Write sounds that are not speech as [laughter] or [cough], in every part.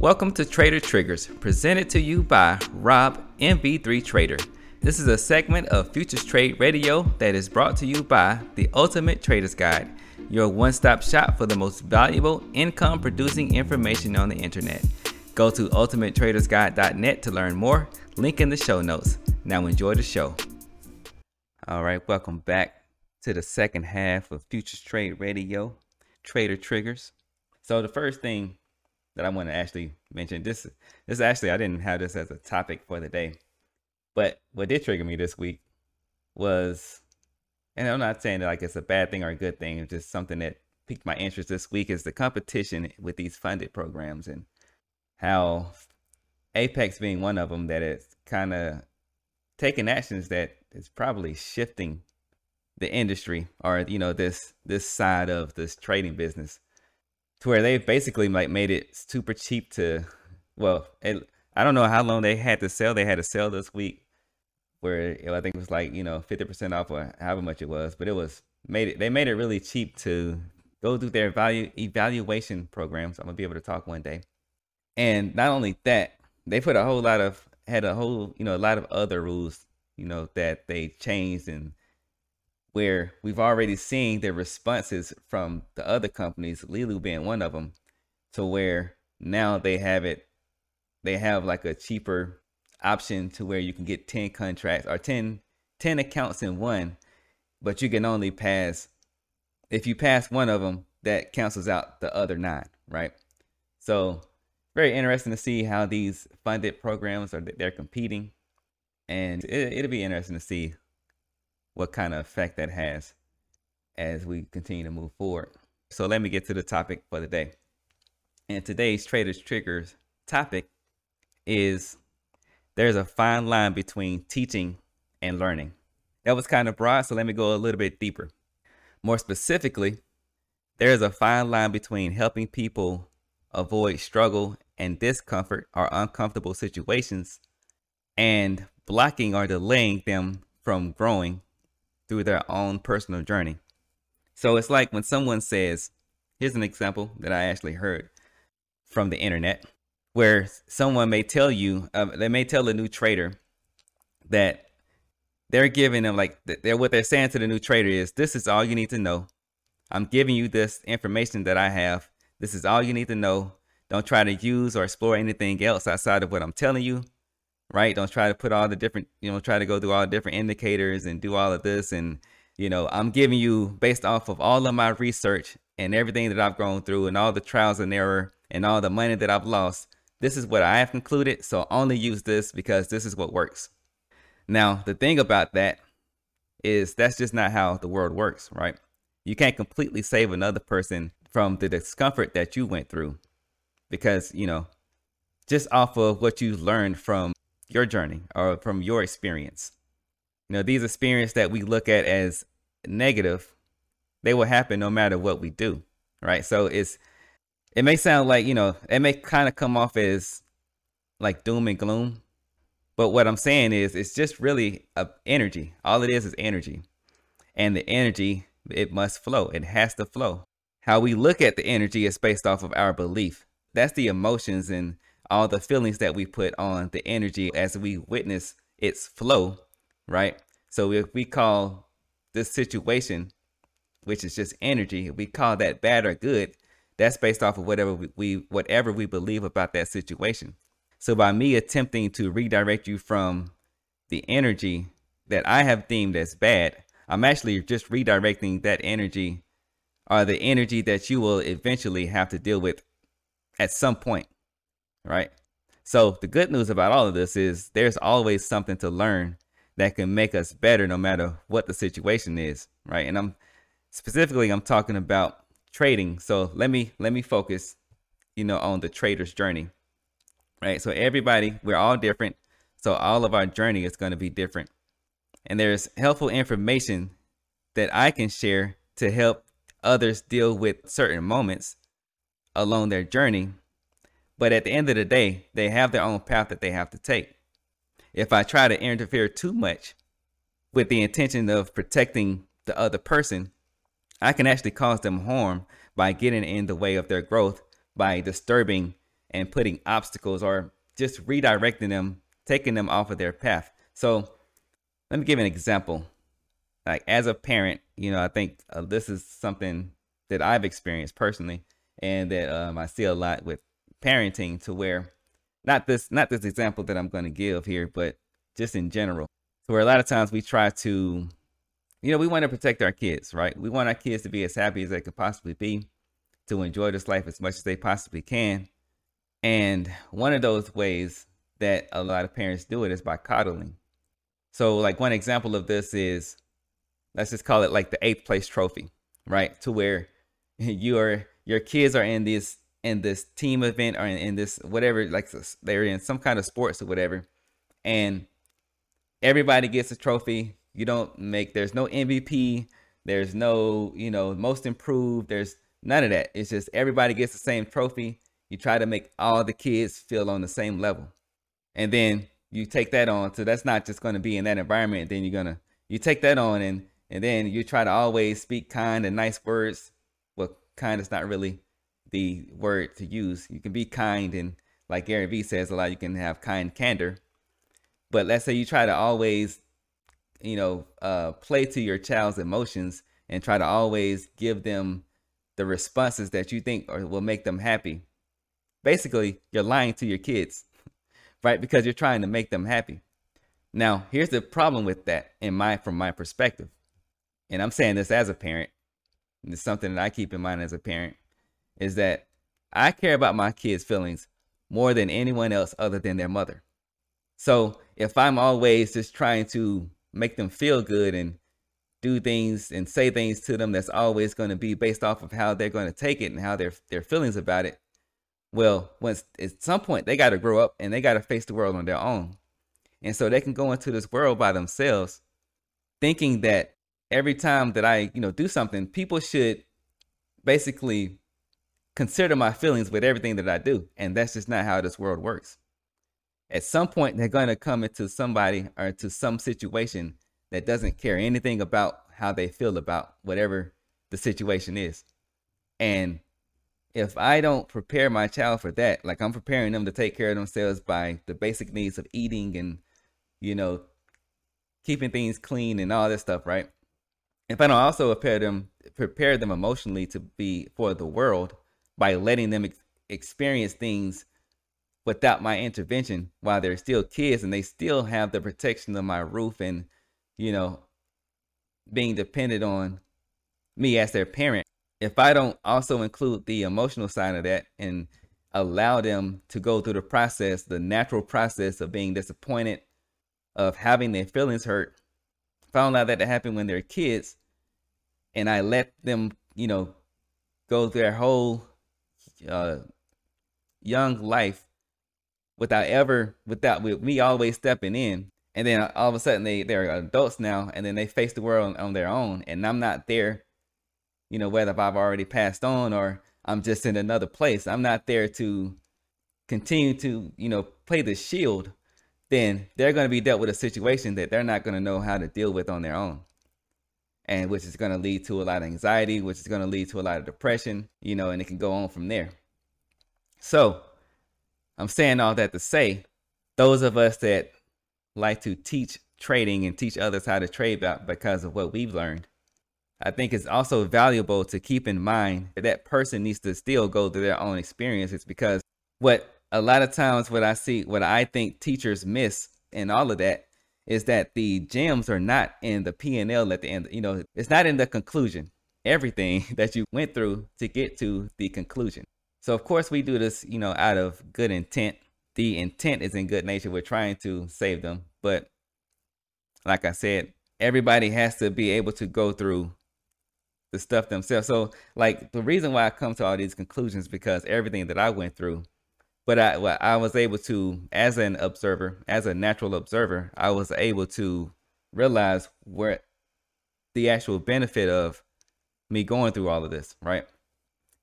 Welcome to Trader Triggers, presented to you by Rob MV3 Trader. This is a segment of Futures Trade Radio that is brought to you by the Ultimate Trader's Guide, your one stop shop for the most valuable income producing information on the internet. Go to ultimatetradersguide.net to learn more. Link in the show notes. Now enjoy the show. All right, welcome back to the second half of Futures Trade Radio, Trader Triggers. So the first thing that I want to actually mention. This this actually I didn't have this as a topic for the day, but what did trigger me this week was, and I'm not saying that like it's a bad thing or a good thing, it's just something that piqued my interest this week is the competition with these funded programs and how Apex being one of them that is kind of taking actions that is probably shifting the industry or you know this this side of this trading business to where they basically like made it super cheap to well it, i don't know how long they had to sell. They had to sell this week where know, i think it was like you know 50% off or however much it was but it was made it they made it really cheap to go through their value evaluation programs. I'm gonna be able to talk one day. And not only that they put a whole lot of had a whole you know a lot of other rules you know that they changed and where we've already seen the responses from the other companies, Leeloo being one of them, to where now they have it, they have like a cheaper option to where you can get 10 contracts or 10, 10 accounts in one, but you can only pass, if you pass one of them, that cancels out the other nine, right? So very interesting to see how these funded programs are they're competing and it, it'll be interesting to see what kind of effect that has as we continue to move forward. So let me get to the topic for the day. And today's Traders Triggers topic is there's a fine line between teaching and learning. That was kind of broad, so let me go a little bit deeper. More specifically, there's a fine line between helping people avoid struggle and discomfort or uncomfortable situations and blocking or delaying them from growing through their own personal journey. So it's like when someone says, here's an example that I actually heard from the internet, where someone may tell you, uh, they may tell a new trader that they're giving them like they're what they're saying to the new trader is this is all you need to know. I'm giving you this information that I have. This is all you need to know. Don't try to use or explore anything else outside of what I'm telling you right? Don't try to put all the different, you know, try to go through all the different indicators and do all of this. And, you know, I'm giving you based off of all of my research and everything that I've gone through and all the trials and error and all the money that I've lost. This is what I have concluded. So only use this because this is what works. Now, the thing about that is that's just not how the world works, right? You can't completely save another person from the discomfort that you went through because, you know, just off of what you learned from your journey or from your experience. You know, these experiences that we look at as negative, they will happen no matter what we do, right? So it's it may sound like, you know, it may kind of come off as like doom and gloom, but what I'm saying is it's just really a energy. All it is is energy. And the energy, it must flow. It has to flow. How we look at the energy is based off of our belief. That's the emotions and all the feelings that we put on the energy as we witness its flow, right? So if we call this situation, which is just energy, we call that bad or good, that's based off of whatever we, we whatever we believe about that situation. So by me attempting to redirect you from the energy that I have deemed as bad, I'm actually just redirecting that energy or the energy that you will eventually have to deal with at some point right? So the good news about all of this is there's always something to learn that can make us better no matter what the situation is, right? And I'm specifically I'm talking about trading. So let me let me focus, you know, on the trader's journey. Right? So everybody, we're all different. So all of our journey is going to be different. And there's helpful information that I can share to help others deal with certain moments along their journey but at the end of the day, they have their own path that they have to take. If I try to interfere too much with the intention of protecting the other person, I can actually cause them harm by getting in the way of their growth by disturbing and putting obstacles or just redirecting them, taking them off of their path. So let me give an example. Like as a parent, you know, I think uh, this is something that I've experienced personally, and that um, I see a lot with parenting, to where not this not this example that I'm going to give here, but just in general, to where a lot of times we try to, you know, we want to protect our kids, right? We want our kids to be as happy as they could possibly be, to enjoy this life as much as they possibly can, and one of those ways that a lot of parents do it is by coddling. So, like one example of this is, let's just call it like the eighth place trophy, right? To where [laughs] your your kids are in this in this team event or in, in this whatever, like they're in some kind of sports or whatever, and everybody gets a trophy. You don't make there's no MVP, there's no you know most improved, there's none of that. It's just everybody gets the same trophy you try to make all the kids feel on the same level. And then you take that on. So that's not just going to be in that environment. Then you're to, you take that on and, and then you try to always speak kind and nice words. Well, kind is not really the word to use. You can be kind and like Gary Vee says a lot, you can have kind candor. But let's say you try to always, you know, uh, play to your child's emotions and try to always give them the responses that you think will make them happy basically you're lying to your kids, [laughs] right? Because you're trying to make them happy. Now, here's the problem with that in my from my perspective. And I'm saying this as a parent. It's something that I keep in mind as a parent is that I care about my kids' feelings more than anyone else other than their mother. So, if I'm always just trying to make them feel good and do things and say things to them that's always going to be based off of how they're going to take it and how their their feelings about it, well, once at some point they got to grow up and they got to face the world on their own. And so they can go into this world by themselves thinking that every time that I, you know, do something, people should basically consider my feelings with everything that I do. And that's just not how this world works. At some point, they're going to come into somebody or into some situation that doesn't care anything about how they feel about whatever the situation is. And if I don't prepare my child for that, like I'm preparing them to take care of themselves by the basic needs of eating and, you know, keeping things clean and all this stuff, right? If I don't also prepare them, prepare them emotionally to be for the world by letting them ex- experience things without my intervention while they're still kids and they still have the protection of my roof and, you know, being dependent on me as their parent. If I don't also include the emotional side of that and allow them to go through the process, the natural process of being disappointed, of having their feelings hurt, if I don't allow that to happen when they're kids, and I let them, you know, go through their whole uh, young life without ever, without with me always stepping in, and then all of a sudden they they're adults now, and then they face the world on, on their own, and I'm not there you know, whether I've already passed on or I'm just in another place. I'm not there to continue to, you know, play the shield. Then they're going to be dealt with a situation that they're not going to know how to deal with on their own. And which is going to lead to a lot of anxiety, which is going to lead to a lot of depression, you know, and it can go on from there. So I'm saying all that to say, those of us that like to teach trading and teach others how to trade because of what we've learned, I think it's also valuable to keep in mind that that person needs to still go through their own experiences because what a lot of times what I see, what I think teachers miss and all of that is that the gems are not in the P and L at the end. You know, it's not in the conclusion. Everything [laughs] that you went through to get to the conclusion. So of course we do this, you know, out of good intent. The intent is in good nature. We're trying to save them, but like I said, everybody has to be able to go through the stuff themselves. So like the reason why I come to all these conclusions because everything that I went through, but I well, I was able to as an observer, as a natural observer, I was able to realize where the actual benefit of me going through all of this, right?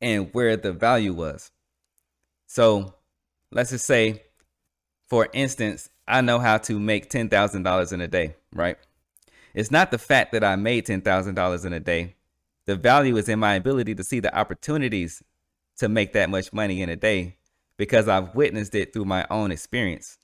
And where the value was. So let's just say, for instance, I know how to make $10,000 in a day, right? It's not the fact that I made $10,000 in a day the value is in my ability to see the opportunities to make that much money in a day because I've witnessed it through my own experience.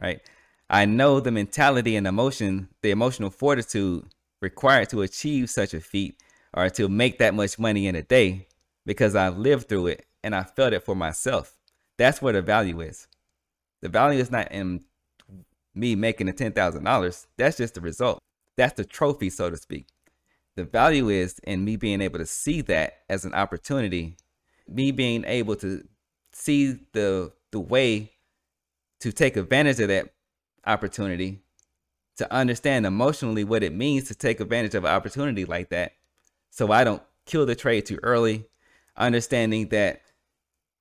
Right? I know the mentality and emotion, the emotional fortitude required to achieve such a feat or to make that much money in a day because I've lived through it and I felt it for myself. That's where the value is. The value is not in me making the $10,000. That's just the result. That's the trophy, so to speak. The value is in me being able to see that as an opportunity, me being able to see the the way to take advantage of that opportunity, to understand emotionally what it means to take advantage of an opportunity like that. So I don't kill the trade too early, understanding that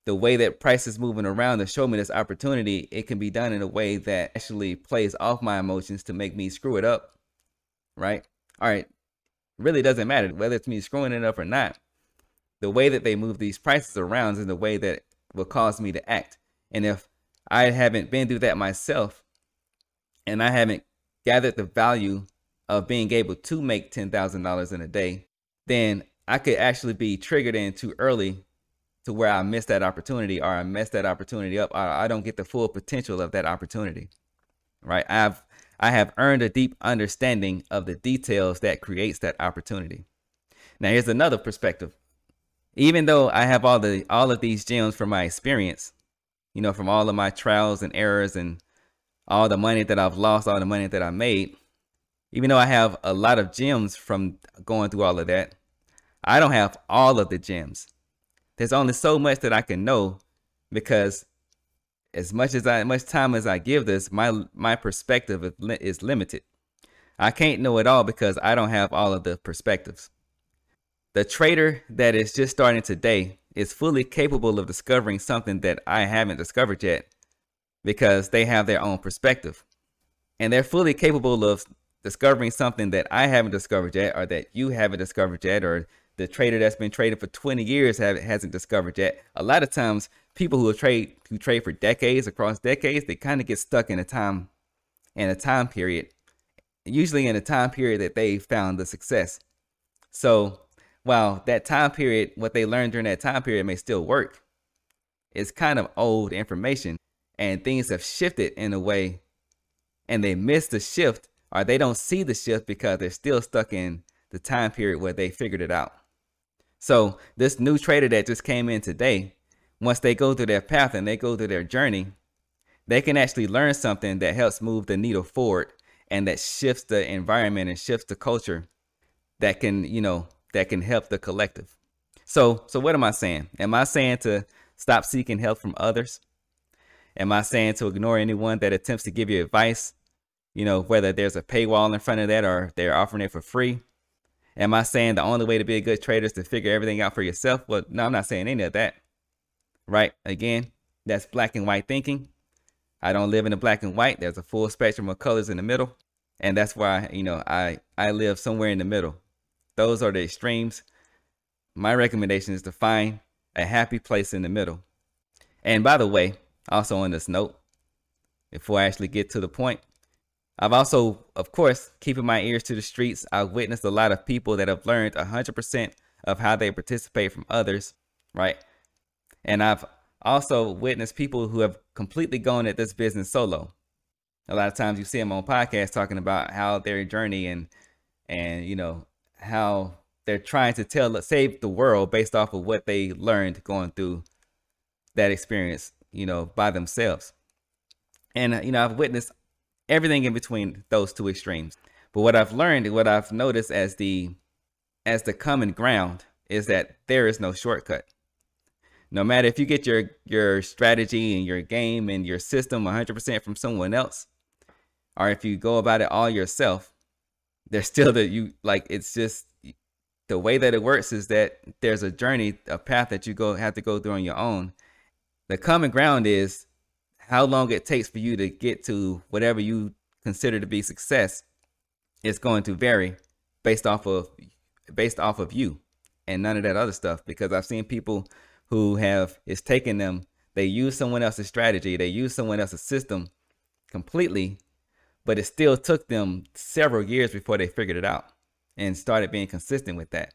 the way that price is moving around to show me this opportunity, it can be done in a way that actually plays off my emotions to make me screw it up. Right? All right. Really doesn't matter whether it's me screwing it up or not. The way that they move these prices around is the way that will cause me to act. And if I haven't been through that myself and I haven't gathered the value of being able to make $10,000 in a day, then I could actually be triggered in too early to where I miss that opportunity or I mess that opportunity up or I don't get the full potential of that opportunity. Right? I've I have earned a deep understanding of the details that creates that opportunity. Now here's another perspective. Even though I have all the all of these gems from my experience, you know, from all of my trials and errors and all the money that I've lost, all the money that I made, even though I have a lot of gems from going through all of that, I don't have all of the gems there's only so much that I can know because as much as I much time as I give this, my my perspective is limited. I can't know it all because I don't have all of the perspectives. The trader that is just starting today is fully capable of discovering something that I haven't discovered yet because they have their own perspective. And they're fully capable of discovering something that I haven't discovered yet or that you haven't discovered yet or the trader that's been trading for 20 years have, hasn't discovered yet. A lot of times, people who trade who trade for decades across decades, they kind of get stuck in a time in a time period, usually in a time period that they found the success. So while that time period, what they learned during that time period may still work, it's kind of old information, and things have shifted in a way, and they miss the shift or they don't see the shift because they're still stuck in the time period where they figured it out. So this new trader that just came in today, once they go through their path and they go through their journey, they can actually learn something that helps move the needle forward and that shifts the environment and shifts the culture that can, you know, that can help the collective. So, so what am I saying? Am I saying to stop seeking help from others? Am I saying to ignore anyone that attempts to give you advice? You know, whether there's a paywall in front of that or they're offering it for free. Am I saying the only way to be a good trader is to figure everything out for yourself? Well, no, I'm not saying any of that. Right? Again, that's black and white thinking. I don't live in the black and white. There's a full spectrum of colors in the middle. And that's why, you know, I, I live somewhere in the middle. Those are the extremes. My recommendation is to find a happy place in the middle. And by the way, also on this note, before I actually get to the point, I've also, of course, keeping my ears to the streets, I've witnessed a lot of people that have learned 100% of how they participate from others, right? And I've also witnessed people who have completely gone at this business solo. A lot of times you see them on podcasts talking about how their journey and and you know how they're trying to tell save the world based off of what they learned going through that experience, you know, by themselves. And uh, you know, I've witnessed everything in between those two extremes. But what I've learned, and what I've noticed as the as the common ground is that there is no shortcut. No matter if you get your your strategy and your game and your system 100% from someone else or if you go about it all yourself, there's still that you like it's just the way that it works is that there's a journey, a path that you go have to go through on your own. The common ground is how long it takes for you to get to whatever you consider to be success is going to vary based off of based off of you and none of that other stuff because I've seen people who have it's taken them they use someone else's strategy they use someone else's system completely but it still took them several years before they figured it out and started being consistent with that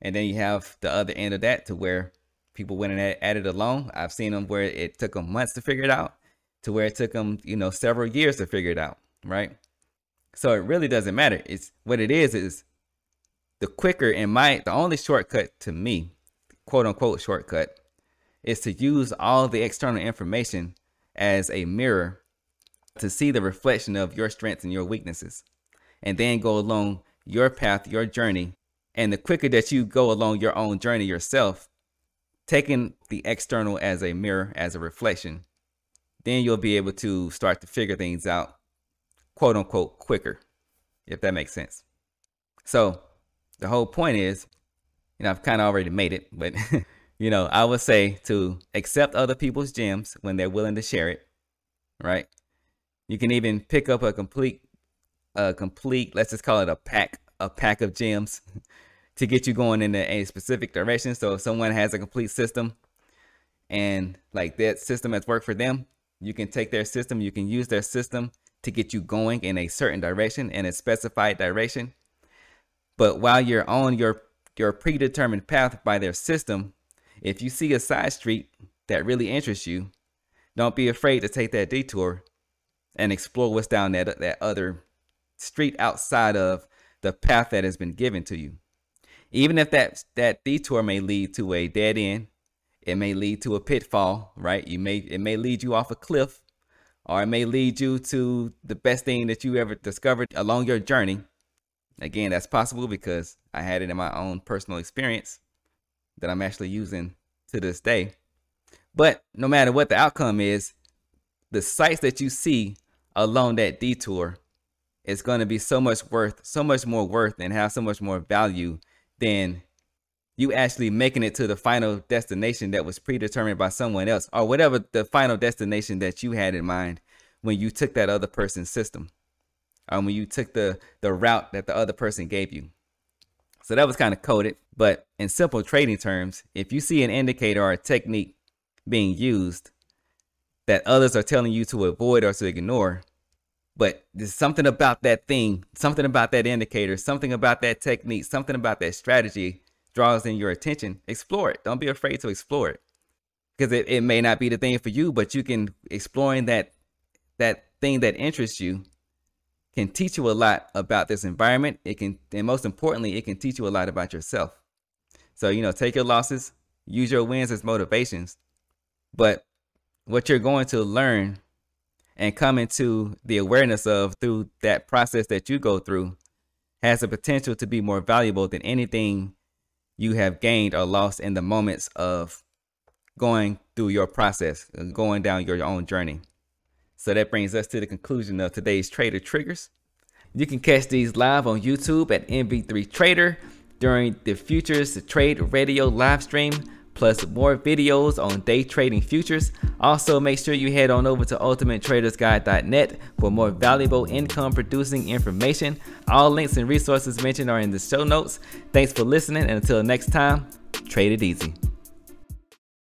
and then you have the other end of that to where People went and added alone. I've seen them where it took them months to figure it out, to where it took them, you know, several years to figure it out, right? So it really doesn't matter. It's what it is is the quicker and my the only shortcut to me, quote unquote shortcut, is to use all the external information as a mirror to see the reflection of your strengths and your weaknesses, and then go along your path, your journey. And the quicker that you go along your own journey yourself, taking the external as a mirror, as a reflection, then you'll be able to start to figure things out, quote unquote, quicker, if that makes sense. So the whole point is, you know, I've kind of already made it, but [laughs] you know, I would say to accept other people's gems when they're willing to share it, right? You can even pick up a complete, a complete, let's just call it a pack, a pack of gems [laughs] to get you going in a specific direction. So if someone has a complete system and like that system has worked for them, you can take their system, you can use their system to get you going in a certain direction in a specified direction. But while you're on your your predetermined path by their system, if you see a side street that really interests you, don't be afraid to take that detour and explore what's down that that other street outside of the path that has been given to you. Even if that that detour may lead to a dead end, it may lead to a pitfall, right? You may it may lead you off a cliff, or it may lead you to the best thing that you ever discovered along your journey. Again, that's possible because I had it in my own personal experience that I'm actually using to this day. But no matter what the outcome is, the sights that you see along that detour is going to be so much worth, so much more worth, and have so much more value than you actually making it to the final destination that was predetermined by someone else, or whatever the final destination that you had in mind when you took that other person's system, or when you took the the route that the other person gave you. So that was kind of coded, but in simple trading terms, if you see an indicator or a technique being used that others are telling you to avoid or to ignore, but there's something about that thing, something about that indicator, something about that technique, something about that strategy draws in your attention, explore it. Don't be afraid to explore it. Because it, it may not be the thing for you, but you can exploring that that thing that interests you can teach you a lot about this environment. It can, and most importantly, it can teach you a lot about yourself. So, you know, take your losses, use your wins as motivations. But what you're going to learn and come into the awareness of through that process that you go through has the potential to be more valuable than anything you have gained or lost in the moments of going through your process, going down your own journey. So that brings us to the conclusion of today's Trader Triggers. You can catch these live on YouTube at MV3 Trader during the Futures Trade Radio live stream, plus more videos on day trading futures. Also, make sure you head on over to ultimatetradersguide.net for more valuable income producing information. All links and resources mentioned are in the show notes. Thanks for listening, and until next time, trade it easy.